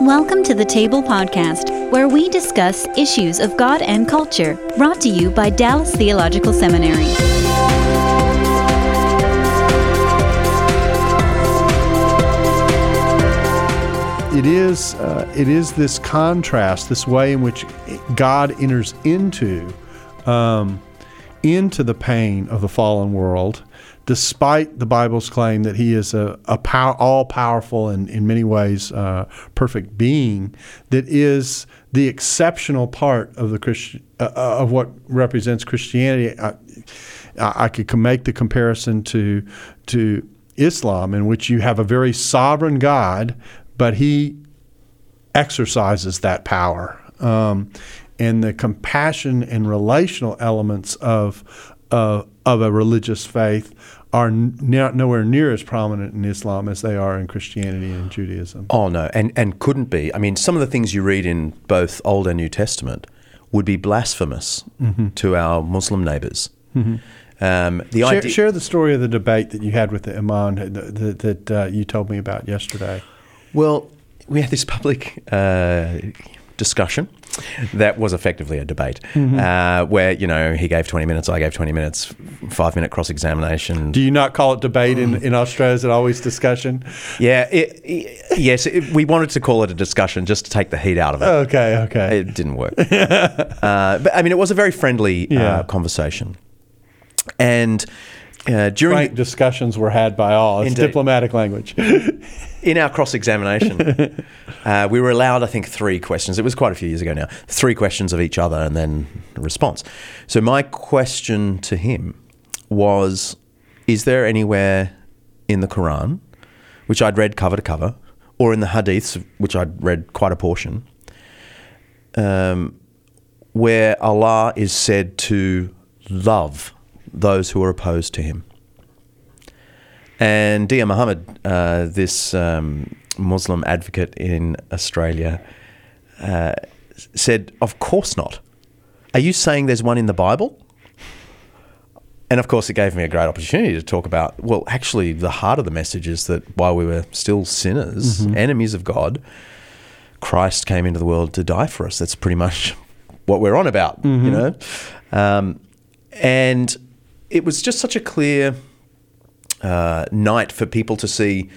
Welcome to the Table Podcast, where we discuss issues of God and culture, brought to you by Dallas Theological Seminary. it is uh, it is this contrast, this way in which God enters into um, into the pain of the fallen world, despite the Bible's claim that He is a, a power, all powerful and in many ways uh, perfect being. That is the exceptional part of the Christian uh, uh of what represents Christianity. I, I could make the comparison to to Islam, in which you have a very sovereign God but he exercises that power. Um, and the compassion and relational elements of uh, of a religious faith are n- nowhere near as prominent in Islam as they are in Christianity and Judaism. Oh no, and and couldn't be. I mean, some of the things you read in both Old and New Testament would be blasphemous mm-hmm. to our Muslim neighbors. Mm-hmm. Um, the share, idea- share, the story of the debate that you had with the imam that, that uh, you told me about yesterday. Well, we had this public uh, discussion that was effectively a debate mm-hmm. uh, where you know he gave 20 minutes i gave 20 minutes five minute cross examination do you not call it debate in, in australia? Is it always discussion? Yeah it, it, yes it, we wanted to call it a discussion just to take the heat out of it. Okay okay. It didn't work. Uh, but i mean it was a very friendly uh, conversation. And uh, during Frank discussions were had by all. It's indeed. diplomatic language. In our cross examination, uh, we were allowed, I think, three questions. It was quite a few years ago now. Three questions of each other, and then a response. So my question to him was: Is there anywhere in the Quran, which I'd read cover to cover, or in the Hadiths, which I'd read quite a portion, um, where Allah is said to love those who are opposed to him. And Dia Muhammad, uh, this um, Muslim advocate in Australia, uh, said, Of course not. Are you saying there's one in the Bible? And of course, it gave me a great opportunity to talk about, well, actually, the heart of the message is that while we were still sinners, mm-hmm. enemies of God, Christ came into the world to die for us. That's pretty much what we're on about, mm-hmm. you know? Um, and it was just such a clear uh, night for people to see.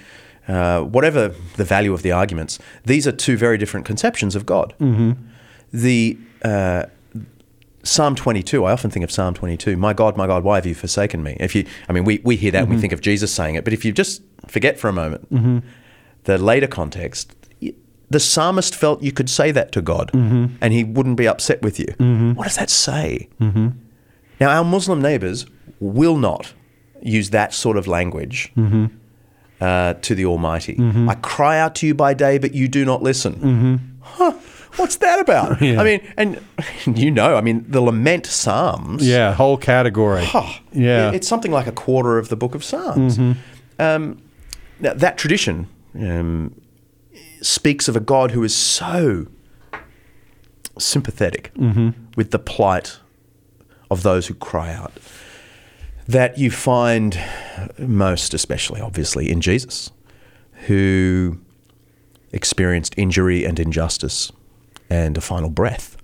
Uh, whatever the value of the arguments, these are two very different conceptions of God. Mm-hmm. The uh, Psalm 22, I often think of Psalm 22, my God, my God, why have you forsaken me? If you, I mean, we, we hear that mm-hmm. and we mm-hmm. think of Jesus saying it, but if you just forget for a moment mm-hmm. the later context, the psalmist felt you could say that to God mm-hmm. and he wouldn't be upset with you. Mm-hmm. What does that say? Now, our Muslim neighbors will not use that sort of language mm-hmm. uh, to the Almighty. Mm-hmm. I cry out to you by day, but you do not listen. Mm-hmm. Huh, what's that about? yeah. I mean, and you know, I mean, the lament psalms. Yeah, whole category. Huh, yeah, it's something like a quarter of the book of Psalms. Mm-hmm. Um, now, that tradition um, speaks of a God who is so sympathetic mm-hmm. with the plight of those who cry out that you find most especially, obviously, in Jesus, who experienced injury and injustice and a final breath.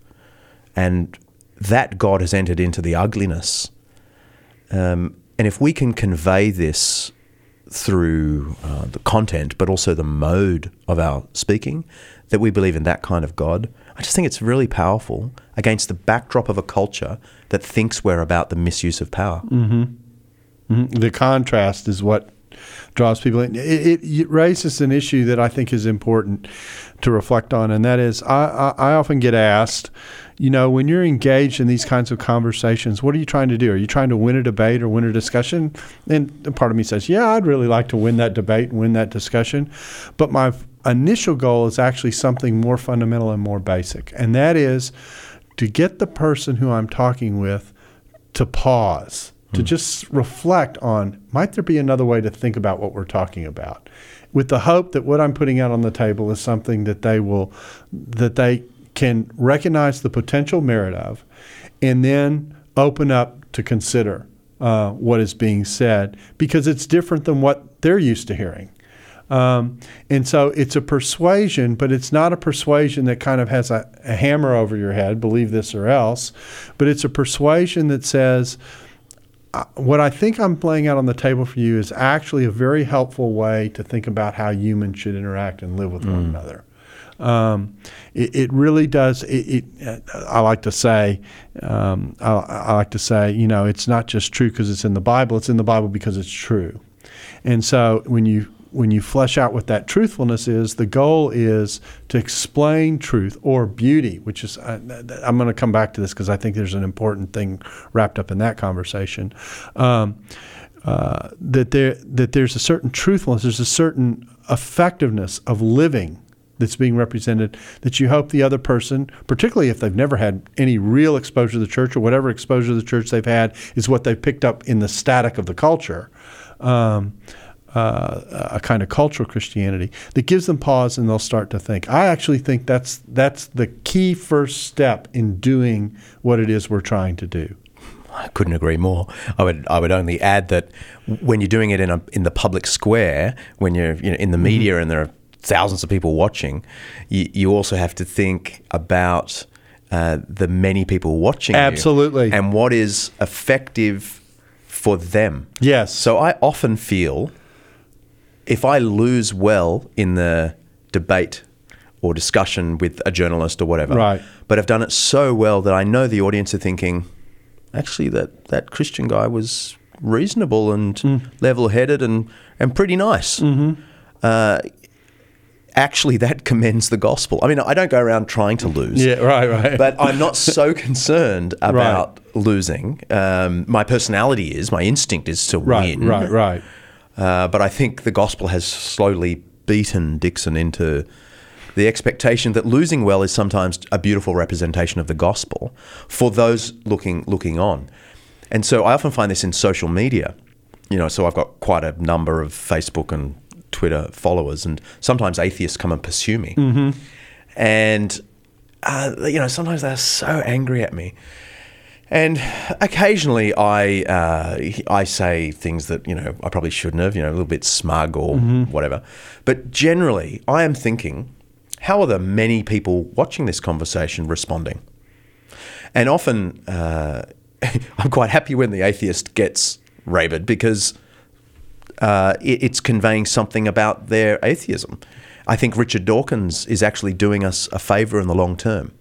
And that God has entered into the ugliness. Um, and if we can convey this through uh, the content, but also the mode of our speaking, that we believe in that kind of God, I just think it's really powerful against the backdrop of a culture that thinks we're about the misuse of power. Mm-hmm. Mm-hmm. The contrast is what draws people in. It, it, it, raises an issue that I think is important to reflect on, and that is I, I, I often get asked, you know, when you're engaged in these kinds of conversations, what are you trying to do? Are you trying to win a debate or win a discussion? And part of me says, yeah, I'd really like to win that debate and win that discussion. But my initial goal is actually something more fundamental and more basic, and that is to get the person who I'm talking with to pause, to hmm. just reflect on might there be another way to think about what we're talking about, with the hope that what I'm putting out on the table is something that they will that they can recognize the potential merit of, and then open up to consider uh, what is being said because it's different than what they're used to hearing. Um, and so it's a persuasion, but it's not a persuasion that kind of has a, a hammer over your head, believe this or else, but it's a persuasion that says, uh, what I think I'm laying out on the table for you is actually a very helpful way to think about how humans should interact and live with one another. Um, it, it, really does. It, it, I like to say, um, I, I, like to say, you know, it's not just true because it's in the Bible. It's in the Bible because it's true. And so when you when you flesh out what that truthfulness is, the goal is to explain truth or beauty, which is, uh, I'm going to come back to this because I think there's an important thing wrapped up in that conversation. Um, uh, that there that there's a certain truthfulness, there's a certain effectiveness of living that's being represented that you hope the other person, particularly if they've never had any real exposure to the church or whatever exposure to the church they've had, is what they've picked up in the static of the culture. Um, uh, a kind of cultural Christianity that gives them pause and they'll start to think. I actually think that's that's the key first step in doing what it is we're trying to do. I couldn't agree more. I would I would only add that when you're doing it in a in the public square, when you're you know, in the media mm-hmm. and there are thousands of people watching, you, you also have to think about uh, the many people watching. Absolutely. and what is effective for them. Yes. So I often feel if I lose well in the debate or discussion with a journalist or whatever, right. but I've done it so well that I know the audience are thinking, actually, that, that Christian guy was reasonable and mm. level headed and, and pretty nice. Mm-hmm. Uh, actually that commends the gospel. I mean, I don't go around trying to lose. Yeah, right, right. But I'm not so concerned about right. losing. Um, my personality is, my instinct is to right, win. Right, right, uh, but I think the gospel has slowly beaten Dickson into the expectation that losing well is sometimes a beautiful representation of the gospel for those looking looking on. And so I often find this in social media. You know, so I've got quite a number of Facebook and Twitter followers, and sometimes atheists come and pursue me. Mm-hmm. And, uh, you know, sometimes they're so angry at me. And occasionally I uh, I say things that you know I probably shouldn't have, you know, a little bit smug or mm-hmm. whatever. But generally, I am thinking, how are the many people watching this conversation responding? And often, uh, I'm quite happy when the atheist gets rabid because uh, it, it's conveying something about their atheism. I think Richard Dawkins is actually doing us a favour in the long term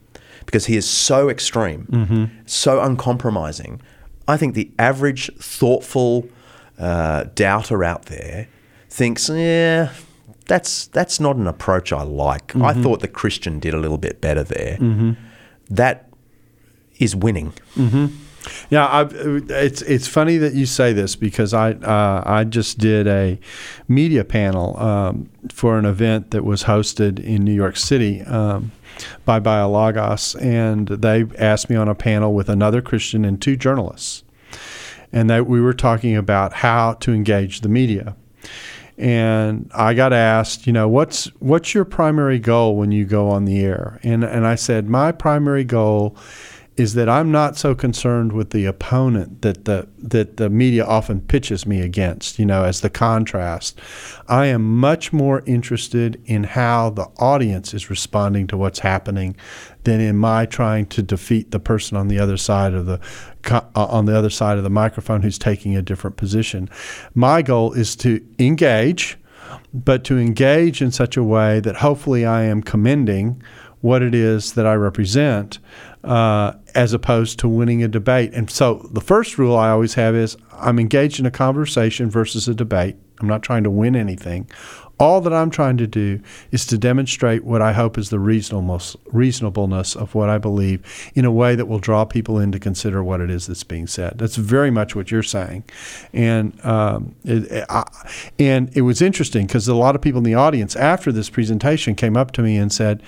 because he is so extreme, mm-hmm. so uncompromising. I think the average thoughtful uh, doubter out there thinks, yeah, that's that's not an approach I like. Mm-hmm. I thought the Christian did a little bit better there. Mm-hmm. That is winning. Mm-hmm. Yeah, I, it's it's funny that you say this because I uh, I just did a media panel um, for an event that was hosted in New York City um, by Biologos, and they asked me on a panel with another Christian and two journalists, and that we were talking about how to engage the media. And I got asked, you know, what's what's your primary goal when you go on the air? And and I said my primary goal is that I'm not so concerned with the opponent that the that the media often pitches me against, you know, as the contrast. I am much more interested in how the audience is responding to what's happening than in my trying to defeat the person on the other side of the uh, on the other side of the microphone who's taking a different position. My goal is to engage, but to engage in such a way that hopefully I am commending what it is that I represent uh, as opposed to winning a debate. And so the first rule I always have is I'm engaged in a conversation versus a debate. I'm not trying to win anything. All that I'm trying to do is to demonstrate what I hope is the reasonableness, of what I believe in a way that will draw people in to consider what it is that's being said. That's very much what you're saying. And, um, it, I, and it was interesting because a lot of people in the audience after this presentation came up to me and said,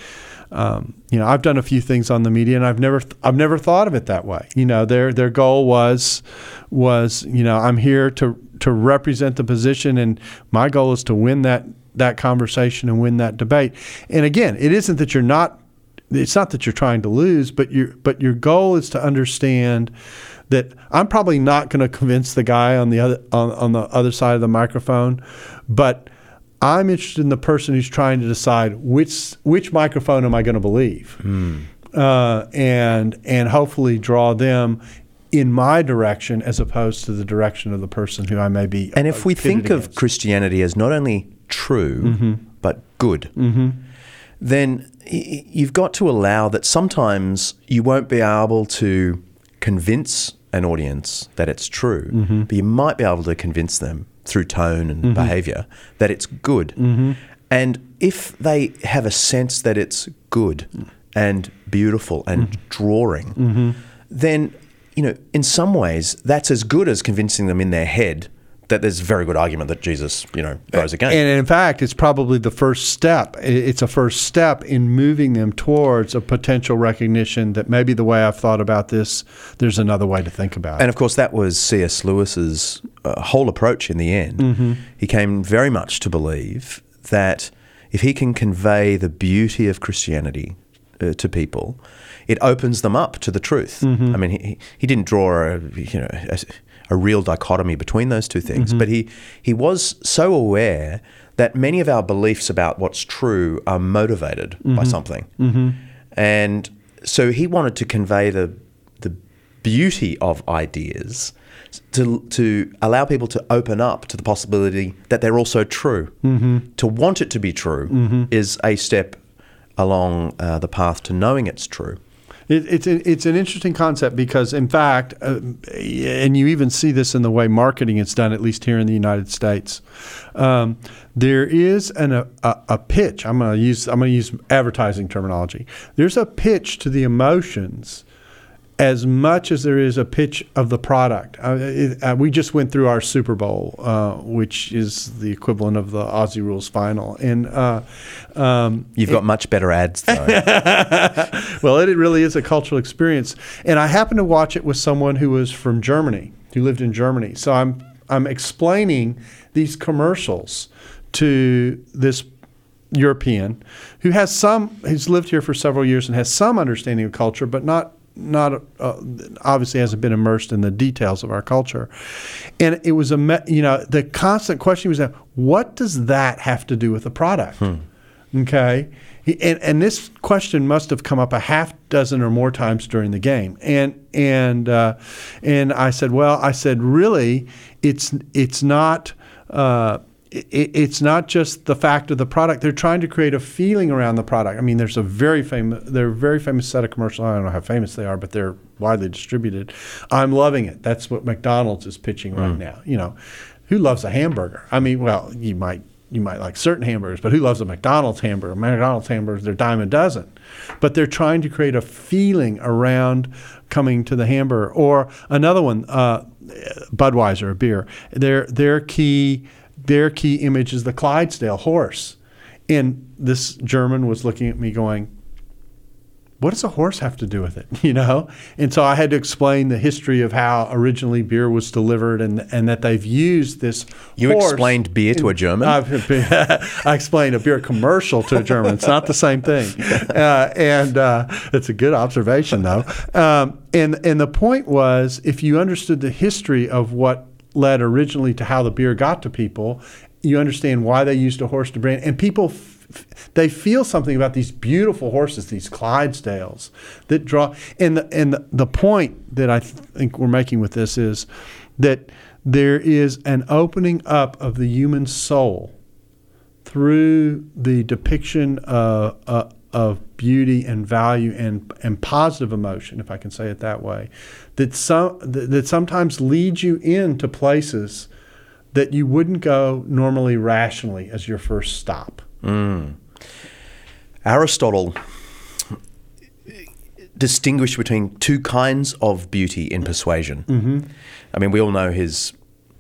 um, you know, I've done a few things on the media, and I've never, I've never thought of it that way. You know, their their goal was, was you know, I'm here to to represent the position, and my goal is to win that that conversation and win that debate. And again, it isn't that you're not, it's not that you're trying to lose, but your but your goal is to understand that I'm probably not going to convince the guy on the other on, on the other side of the microphone, but I'm interested in the person who's trying to decide which which microphone am I going to believe, uh, and and hopefully draw them in my direction as opposed to the direction of the person who I may be. And if we think of. Christianity as not only true mm-hmm. but good, mm-hmm. then you've got to allow that sometimes you won't be able to convince an audience that it's true, mm-hmm. but you might be able to convince them through tone and behavior that it's good. And if they have a sense that it's good mm. and beautiful and drawing, then you know, in some ways, that's as good as convincing them in their head that there's a very good argument that Jesus, you know, rose again. And in fact, it's probably the first step. It's a first step in moving them towards a potential recognition that maybe the way I've thought about this, there's another way to think about it. And of course, that was C.S. Lewis's uh, whole approach in the end. He came very much to believe that if he can convey the beauty of Christianity uh, to people, it opens them up to the truth. Mm-hmm. I mean, he, he didn't draw a, you know, a, a real dichotomy between those two things, mm-hmm. but he, he was so aware that many of our beliefs about what's true are motivated by mm-hmm. something. And so he wanted to convey the, the beauty of ideas to, to allow people to open up to the possibility that they're also true. To want it to be true is a step along uh, the path to knowing it's true. It, it's it's an interesting concept because, in fact, uh, and you even see this in the way marketing is done, at least here in the United States. Um, there is an, a, a pitch. I'm going to use I'm going to use advertising terminology. There's a pitch to the emotions as much as there is a pitch of the product. Uh, it, uh, we just went through our Super Bowl, uh, which is the equivalent of the Aussie Rules final, and uh, um, You've got much better ads, though. well, it really is a cultural experience. And I happened to watch it with someone who was from Germany, who lived in Germany. So I'm I'm explaining these commercials to this European who has some who's lived here for several years and has some understanding of culture, but not not uh, obviously hasn't been immersed in the details of our culture. And it was a you know the constant question was that what does that have to do with the product? Okay. And, and this question must have come up a half dozen or more times during the game. And and uh, and I said, well, I said, really, it's it's not. Uh, it's not just the fact of the product. They're trying to create a feeling around the product. I mean, there's a very famous, they're a very famous set of commercials. I don't know how famous they are, but they're widely distributed. I'm loving it. That's what McDonald's is pitching right now. You know, who loves a hamburger? I mean, well, you might you might like certain hamburgers, but who loves a McDonald's hamburger? McDonald's hamburgers, they're dime a dozen. But they're trying to create a feeling around coming to the hamburger. Or another one, uh, Budweiser, a beer. Their their key their key image is the Clydesdale horse. And this German was looking at me going, what does a horse have to do with it? You know? And so I had to explain the history of how originally beer was delivered and and that they've used this You explained beer to a German? I've, I explained a beer commercial to a German. It's not the same thing. Uh, and uh, it's a good observation, though. Um, and, and the point was if you understood the history of what led originally to how the beer got to people, you understand why they used a horse to brand. And people, they feel something about these beautiful horses, these Clydesdales, that draw. And the, and the, the point that I th- think we're making with this is that there is an opening up of the human soul through the depiction of, uh, of beauty and value and, and positive emotion, if I can say it that way, that some that, sometimes leads you into places that you wouldn't go normally rationally as your first stop. Aristotle distinguished between two kinds of beauty in persuasion. Mm-hmm. I mean, we all know his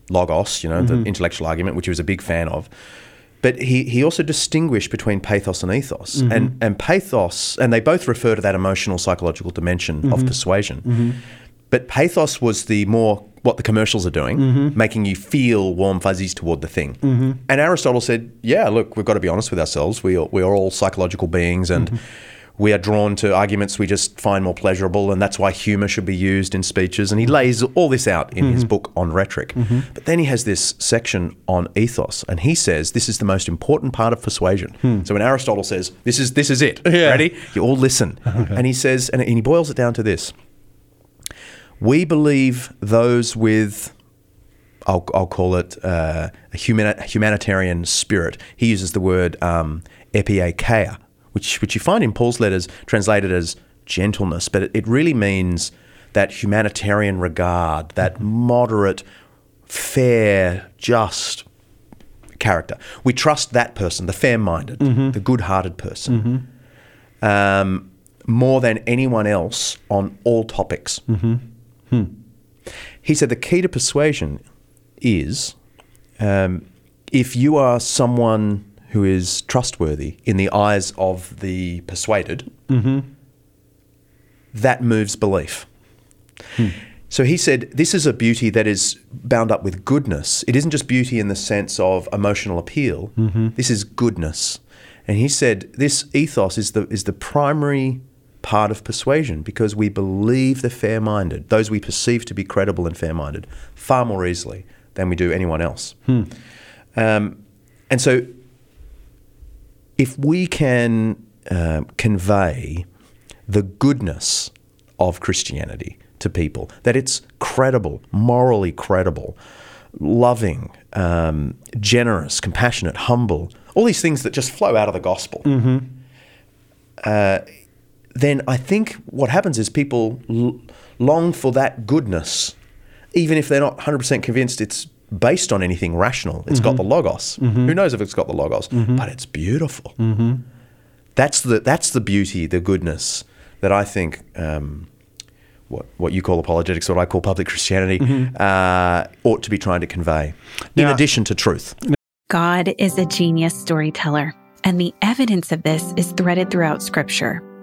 logos, you know, the intellectual argument, which he was a big fan of. But he, he also distinguished between pathos and ethos. Mm-hmm. And, and pathos, and they both refer to that emotional, psychological dimension of mm-hmm. persuasion. Mm-hmm. But pathos was the more what the commercials are doing, making you feel warm fuzzies toward the thing. And Aristotle said, yeah, look, we've got to be honest with ourselves. We are, we are all psychological beings and we are drawn to arguments we just find more pleasurable, and that's why humour should be used in speeches. And he lays all this out in his book on rhetoric. But then he has this section on ethos, and he says this is the most important part of persuasion. So when Aristotle says this is this is it, Yeah. ready? You all listen, and he says, and he boils it down to this: we believe those with I'll, I'll call it uh, a humani- humanitarian spirit. He uses the word um, epieikeia, which, which you find in Paul's letters translated as gentleness, but it, it really means that humanitarian regard, that moderate, fair, just character. We trust that person, the fair minded, the good hearted person, um, more than anyone else on all topics. He said the key to persuasion is um, if you are someone who is trustworthy in the eyes of the persuaded, mm-hmm. that moves belief. Hmm. So he said, This is a beauty that is bound up with goodness. It isn't just beauty in the sense of emotional appeal, mm-hmm. this is goodness. And he said, This ethos is the, is the primary part of persuasion because we believe the fair minded, those we perceive to be credible and fair minded, far more easily than we do anyone else. Hmm. Um, and so if we can um, convey the goodness of Christianity to people, that it's credible, morally credible, loving, um, generous, compassionate, humble, all these things that just flow out of the gospel, uh, then I think what happens is people l- long for that goodness, even if they're not 100% convinced it's based on anything rational. It's got the mm-hmm. logos. Mm-hmm. Who knows if it's got the logos? Mm-hmm. But it's beautiful. That's the that's the beauty, the goodness that I think um, what what you call apologetics, what I call public Christianity, uh, ought to be trying to convey. In addition to truth, God is a genius storyteller, and the evidence of this is threaded throughout Scripture.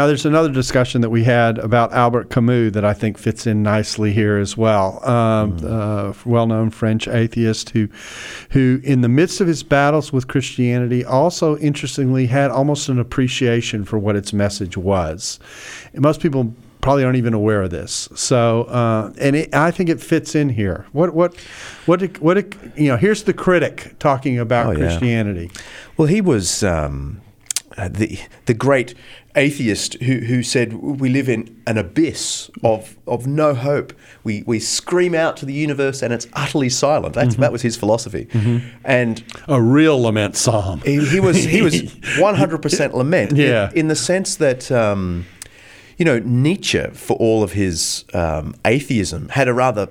Now, there's another discussion that we had about Albert Camus that I think fits in nicely here as well. Um, uh, well-known French atheist who, who, in the midst of his battles with Christianity, also interestingly had almost an appreciation for what its message was. And most people probably aren't even aware of this. So, uh, and it, I think it fits in here. What, what, what, what? You know, here's the critic talking about Oh, yeah. Christianity. Well, he was um, uh, the the great atheist who, who said we live in an abyss of, of no hope. We, we scream out to the universe and it's utterly silent. That's, That was his philosophy. And A real lament psalm. he, he was he was 100% lament in- Yeah. in, the sense that um, you know Nietzsche for all of his um, atheism had a rather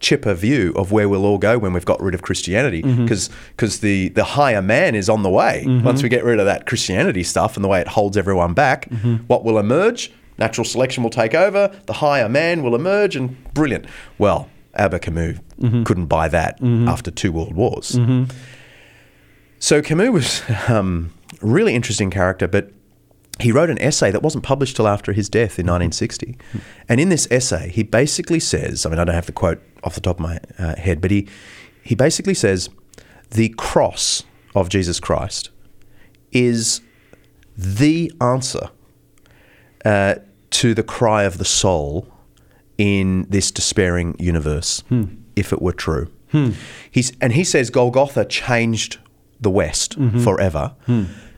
chipper view of where we'll all go when we've got rid of Christianity mm-hmm. because because the the higher man is on the way. Mm-hmm. Once we get rid of that Christianity stuff and the way it holds everyone back mm-hmm. what will emerge? Natural selection will take over. The higher man will emerge and brilliant. Well Albert Camus couldn't buy that after two world wars. So Camus was um, a really interesting character, but he wrote an essay that wasn't published till after his death in 1960. And in this essay, he basically says, I mean, I don't have the quote off the top of my uh, head, but he, he basically says, the cross of Jesus Christ is the answer uh, to the cry of the soul in this despairing universe, if it were true. He's, and he says Golgotha changed the West forever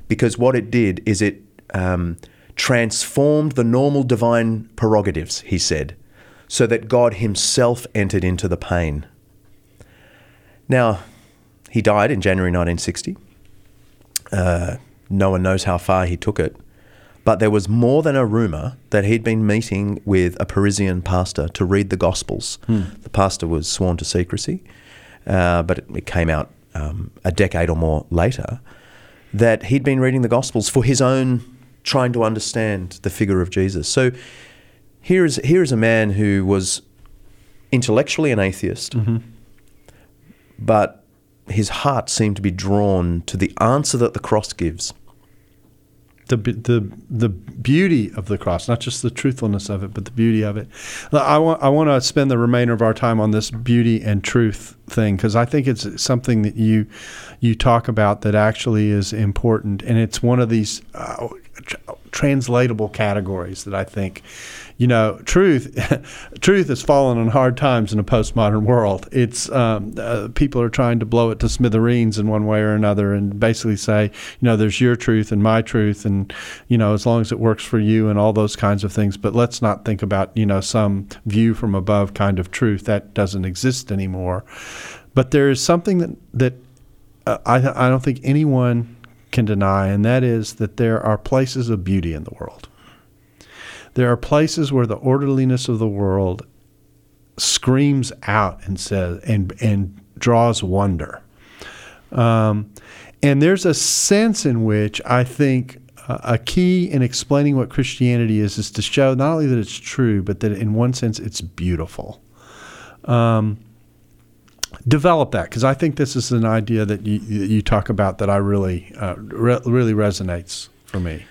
because what it did is it um, transformed the normal divine prerogatives, he said, so that God himself entered into the pain. Now, he died in January 1960. Uh, no one knows how far he took it. But there was more than a rumour that he'd been meeting with a Parisian pastor to read the Gospels. The pastor was sworn to secrecy, uh, but it, it came out um, a decade or more later that he'd been reading the Gospels for his own trying to understand the figure of Jesus. So here is, here is a man who was intellectually an atheist, but his heart seemed to be drawn to the answer that the cross gives. the the the beauty of the cross, not just the truthfulness of it, but the beauty of it. I want I want to spend the remainder of our time on this beauty and truth thing because I think it's something that you you talk about that actually is important, and it's one of these uh, translatable categories that I think. You know, truth, truth has fallen on hard times in a postmodern world. It's um, uh, people are trying to blow it to smithereens in one way or another, and basically say, you know, there's your truth and my truth, and you know, as long as it works for you, and all those kinds of things. But let's not think about you know some view from above kind of truth that doesn't exist anymore. But there is something that that uh, I I don't think anyone can deny, and that is that there are places of beauty in the world. There are places where the orderliness of the world screams out and says and and draws wonder. Um, and there's a sense in which I think uh, a key in explaining what Christianity is is to show not only that it's true, but that in one sense it's beautiful. Um, develop that because I think this is an idea that you you talk about that I really uh, re- really resonates for me.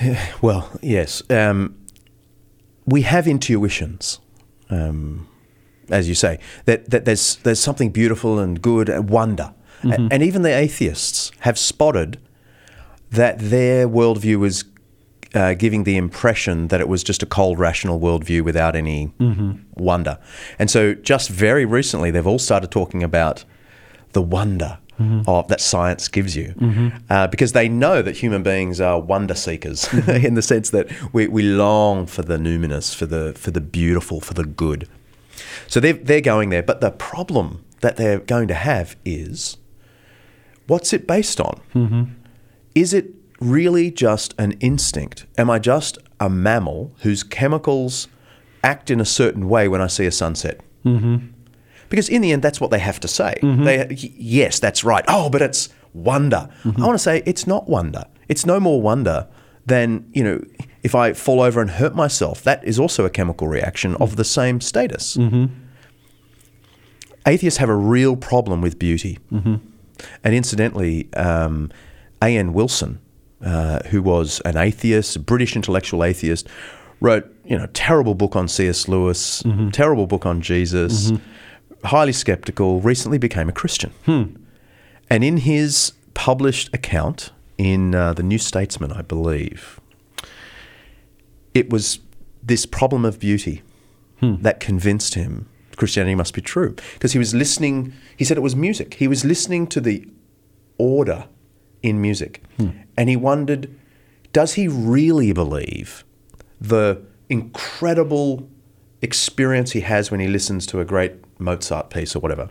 Well, yes. Um, we have intuitions, um, as you say, that, that there's, there's something beautiful and good and wonder. A- And even the atheists have spotted that their worldview is uh, giving the impression that it was just a cold, rational worldview without any mm-hmm. wonder. And so, just very recently, they've all started talking about the wonder mm-hmm. of that science gives you, mm-hmm. uh, because they know that human beings are wonder seekers in the sense that we, we long for the numinous, for the for the beautiful, for the good. So they're they're going there, but the problem that they're going to have is, what's it based on? Is it really just an instinct? Am I just a mammal whose chemicals act in a certain way when I see a sunset? Mm-hmm. Because in the end, that's what they have to say. Mm-hmm. They, yes, that's right. Oh, but it's wonder. Mm-hmm. I want to say it's not wonder. It's no more wonder than you know if I fall over and hurt myself. That is also a chemical reaction of the same status. Atheists have a real problem with beauty, and incidentally, um, A. N. Wilson, uh, who was an atheist, a British intellectual atheist, wrote you know terrible book on C.S. Lewis, terrible book on Jesus, highly skeptical. Recently became a Christian, and in his published account in uh, the New Statesman, I believe, it was this problem of beauty that convinced him Christianity must be true because he was listening. He said it was music. He was listening to the order in music, and he wondered, does he really believe the incredible experience he has when he listens to a great Mozart piece or whatever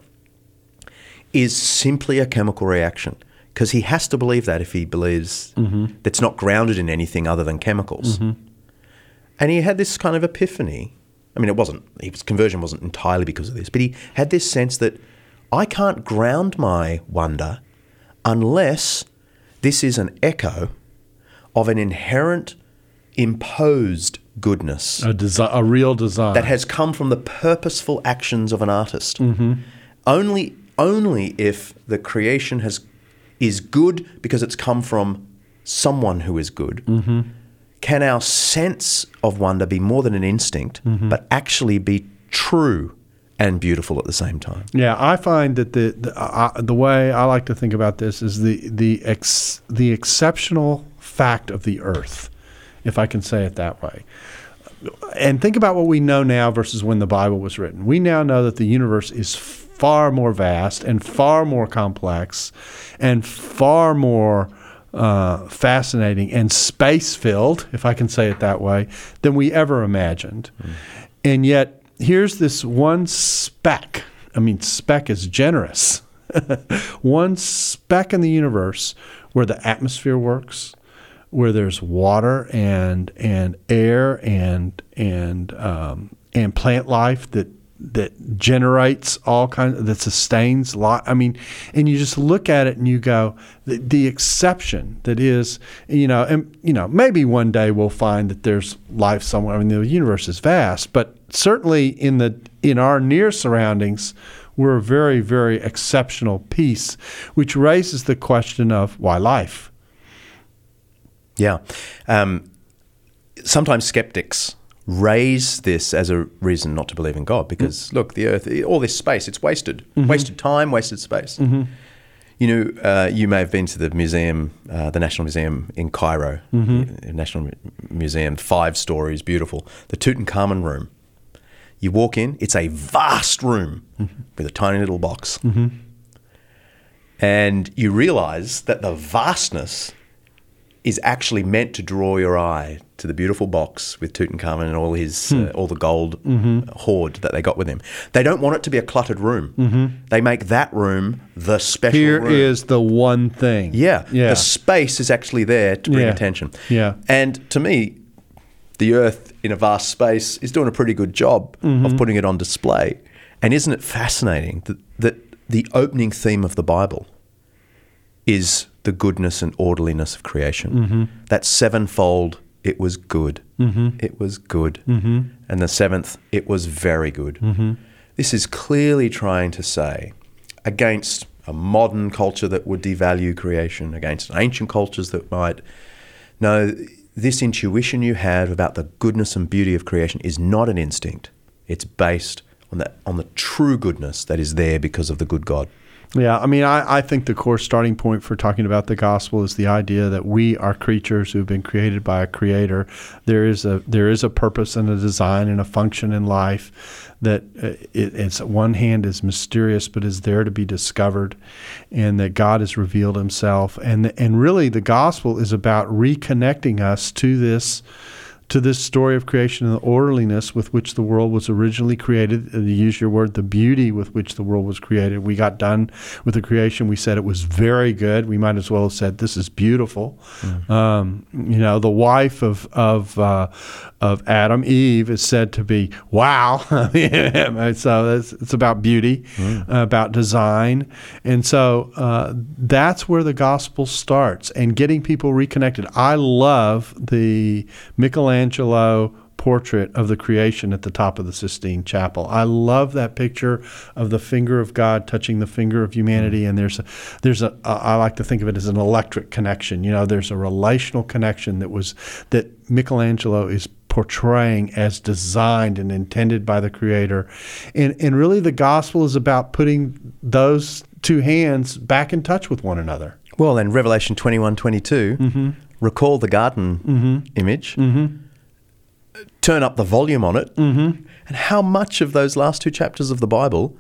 is simply a chemical reaction? Because he has to believe that if he believes mm-hmm. that's not grounded in anything other than chemicals. Mm-hmm. And he had this kind of epiphany. I mean, it wasn't, his conversion wasn't entirely because of this, but he had this sense that I can't ground my wonder unless this is an echo of an inherent, imposed goodness A, desi- a real design. that has come from the purposeful actions of an artist. Mm-hmm. Only, only if the creation has is good because it's come from someone who is good, mm-hmm. can our sense of wonder be more than an instinct, mm-hmm. but actually be true and beautiful at the same time. Yeah, I find that the the, uh, the way I like to think about this is the the ex, the exceptional fact of the earth, if I can say it that way. And think about what we know now versus when the Bible was written. We now know that the universe is far more vast and far more complex and far more uh, fascinating and space filled, if I can say it that way, than we ever imagined. And yet, here's this one speck. I mean, speck is generous. one speck in the universe where the atmosphere works, where there's water and and air and and um, and plant life that that generates all kinds that sustains life. I mean, and you just look at it and you go, the, the exception that is, you know, and you know, maybe one day we'll find that there's life somewhere. I mean, the universe is vast, but certainly in the in our near surroundings, we're a very, very exceptional piece, which raises the question of why life. Yeah. Um, sometimes skeptics raise this as a reason not to believe in God because, look, the earth, all this space, it's wasted. Wasted time, wasted space. You know, uh, you may have been to the museum, uh, the National Museum in Cairo, the National Museum, five stories, beautiful. The Tutankhamun room. You walk in, it's a vast room with a tiny little box. And you realize that the vastness is actually meant to draw your eye to the beautiful box with Tutankhamun and all his hmm. uh, all the gold mm-hmm. hoard that they got with him. They don't want it to be a cluttered room. Mm-hmm. They make that room the special Here room. is the one thing. Yeah, Yeah. The space is actually there to bring Yeah. attention. Yeah. And to me, the Earth in a vast space is doing a pretty good job Mm-hmm. of putting it on display. And isn't it fascinating that, that the opening theme of the Bible is the goodness and orderliness of creation? Mm-hmm. That sevenfold, it was good. Mm-hmm. It was good. And the seventh, it was very good. Mm-hmm. This is clearly trying to say against a modern culture that would devalue creation, against ancient cultures that might. No, this intuition you have about the goodness and beauty of creation is not an instinct. It's based on the, on the true goodness that is there because of the good God. Yeah, I mean, I, I think the core starting point for talking about the gospel is the idea that we are creatures who have been created by a creator. There is a there is a purpose and a design and a function in life that uh, it, it's one hand is mysterious but is there to be discovered, and that God has revealed Himself. and And really, the gospel is about reconnecting us to this to this story of creation and the orderliness with which the world was originally created. Uh, You use your word, the beauty with which the world was created. We got done with the creation. We said it was very good. We might as well have said this is beautiful. Um, you know, the wife of of uh, of Adam, Eve, is said to be wow. so it's, it's about beauty, uh, about design, and so uh, that's where the gospel starts and getting people reconnected. I love the Michelangelo portrait of the creation at the top of the Sistine Chapel. I love that picture of the finger of God touching the finger of humanity and there's a there's a I like to think of it as an electric connection. You know, there's a relational connection that was that Michelangelo is portraying as designed and intended by the creator. And and really the gospel is about putting those two hands back in touch with one another. Well, then Revelation 21 22, mm-hmm. recall the garden mm-hmm. image, mm-hmm. Turn up the volume on it, and how much of those last two chapters of the Bible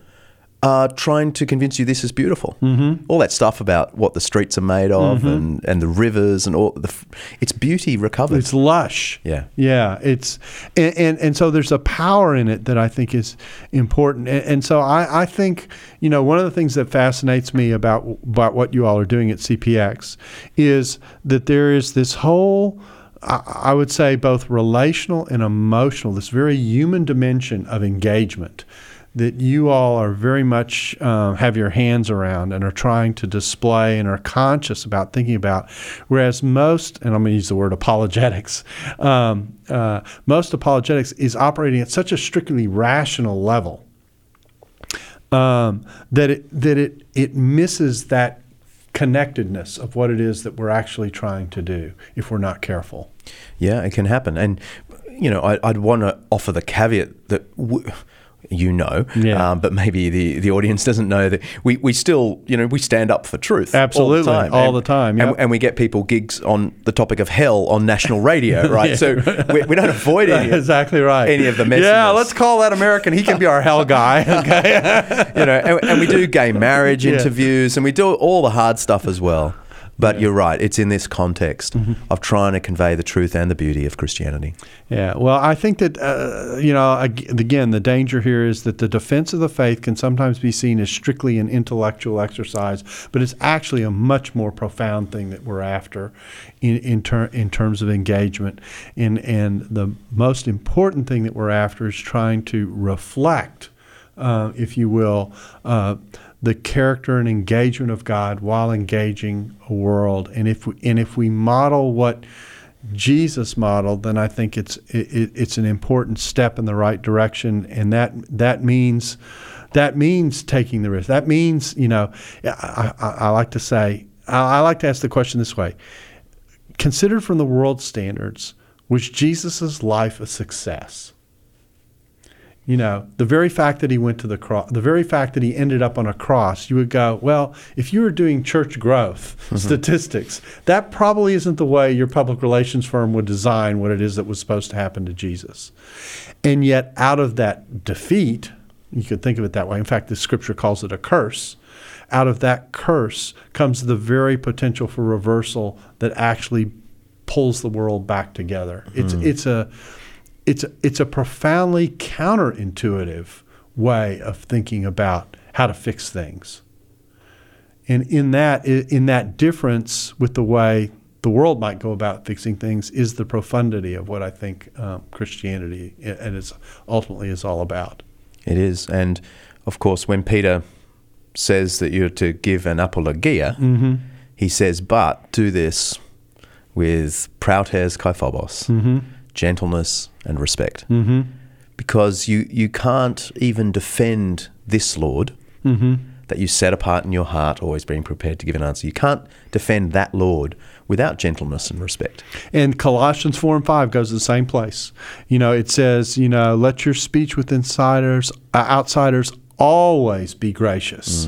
are trying to convince you this is beautiful. Mm-hmm. All that stuff about what the streets are made of and, and the rivers and all the it's beauty recovered. It's lush. Yeah. Yeah. It's and, and, and so there's a power in it that I think is important. And, and so I, I think, you know, one of the things that fascinates me about about what you all are doing at CPX is that there is this whole I would say both relational and emotional, this very human dimension of engagement that you all are very much uh, have your hands around and are trying to display and are conscious about thinking about. Whereas most, and I'm going to use the word apologetics, um, uh, most apologetics is operating at such a strictly rational level um, that it that it it misses that connectedness of what it is that we're actually trying to do if we're not careful. Yeah, it can happen. And, you know, I, I'd want to offer the caveat that. You know, Yeah. um, but maybe the, the audience doesn't know that we, we still, you know, we stand up for truth. Absolutely, all the time. all And- the time, yep. and we get people gigs on the topic of hell on national radio, right? So we, we don't avoid any, exactly right. any of the Yeah, let's call that American. He can be our hell guy. Okay. you know, and, and we do gay marriage Yeah. interviews and we do all the hard stuff as well. But you're right. It's in this context of trying to convey the truth and the beauty of Christianity. Yeah, well, I think that uh, you know, again, the danger here is that the defense of the faith can sometimes be seen as strictly an intellectual exercise, but it's actually a much more profound thing that we're after, in in, ter- in terms of engagement. And and the most important thing that we're after is trying to reflect, uh, if you will. Uh, the character and engagement of God while engaging a world, and if we, and if we model what Jesus modeled, then I think it's it, it's an important step in the right direction, and that that means that means taking the risk. That means you know I, I, I like to say I, I like to ask the question this way: Considered from the world standards, was Jesus' life a success? You know, the very fact that he went to the cross, the very fact that he ended up on a cross, you would go, well, if you were doing church growth mm-hmm. statistics, that probably isn't the way your public relations firm would design what it is that was supposed to happen to Jesus. And yet, out of that defeat, you could think of it that way. In fact, the scripture calls it a curse. Out of that curse comes the very potential for reversal that actually pulls the world back together. It's hmm. it's a it's a, it's a profoundly counterintuitive way of thinking about how to fix things. And in that in that difference with the way the world might go about fixing things is the profundity of what I think um, Christianity and it's ultimately is all about. It is. And of course, when Peter says that you're to give an apologia, he says, but do this with prautes kai phobos, gentleness and respect. Mm-hmm. Because you, you can't even defend this Lord that you set apart in your heart, always being prepared to give an answer. You can't defend that Lord without gentleness and respect. And Colossians 4 and 5 goes to the same place. You know, it says, you know, let your speech with insiders, uh, outsiders always be gracious.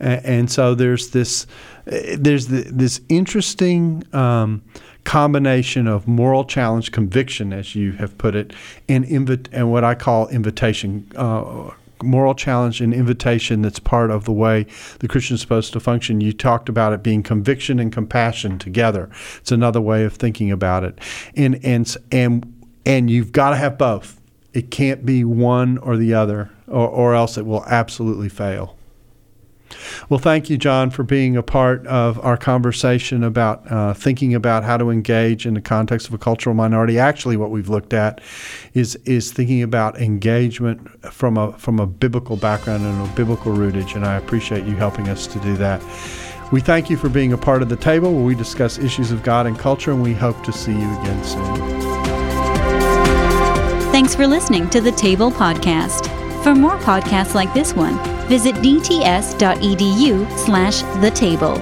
A- And, so there's this, uh, there's the, this interesting um, combination of moral challenge, conviction, as you have put it, and invi- and what I call invitation. Uh, moral challenge and invitation that's part of the way the Christian is supposed to function. You talked about it being conviction and compassion together. It's another way of thinking about it. And and and and you've got to have both. It can't be one or the other, or, or else it will absolutely fail. Well, thank you, John, for being a part of our conversation about uh, thinking about how to engage in the context of a cultural minority. Actually, what we've looked at is is thinking about engagement from a from a biblical background and a biblical rootage, and I appreciate you helping us to do that. We thank you for being a part of the table where we discuss issues of God and culture, and we hope to see you again soon. Thanks for listening to the Table Podcast. For more podcasts like this one, visit dts.edu slash the table.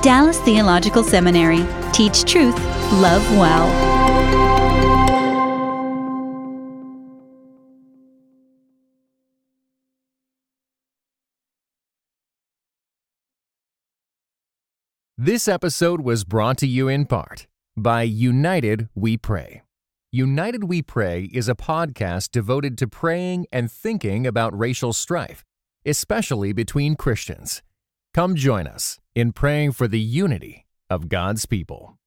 Dallas Theological Seminary. Teach truth, love well. This episode was brought to you in part by United We Pray. United We Pray is a podcast devoted to praying and thinking about racial strife, especially between Christians. Come join us in praying for the unity of God's people.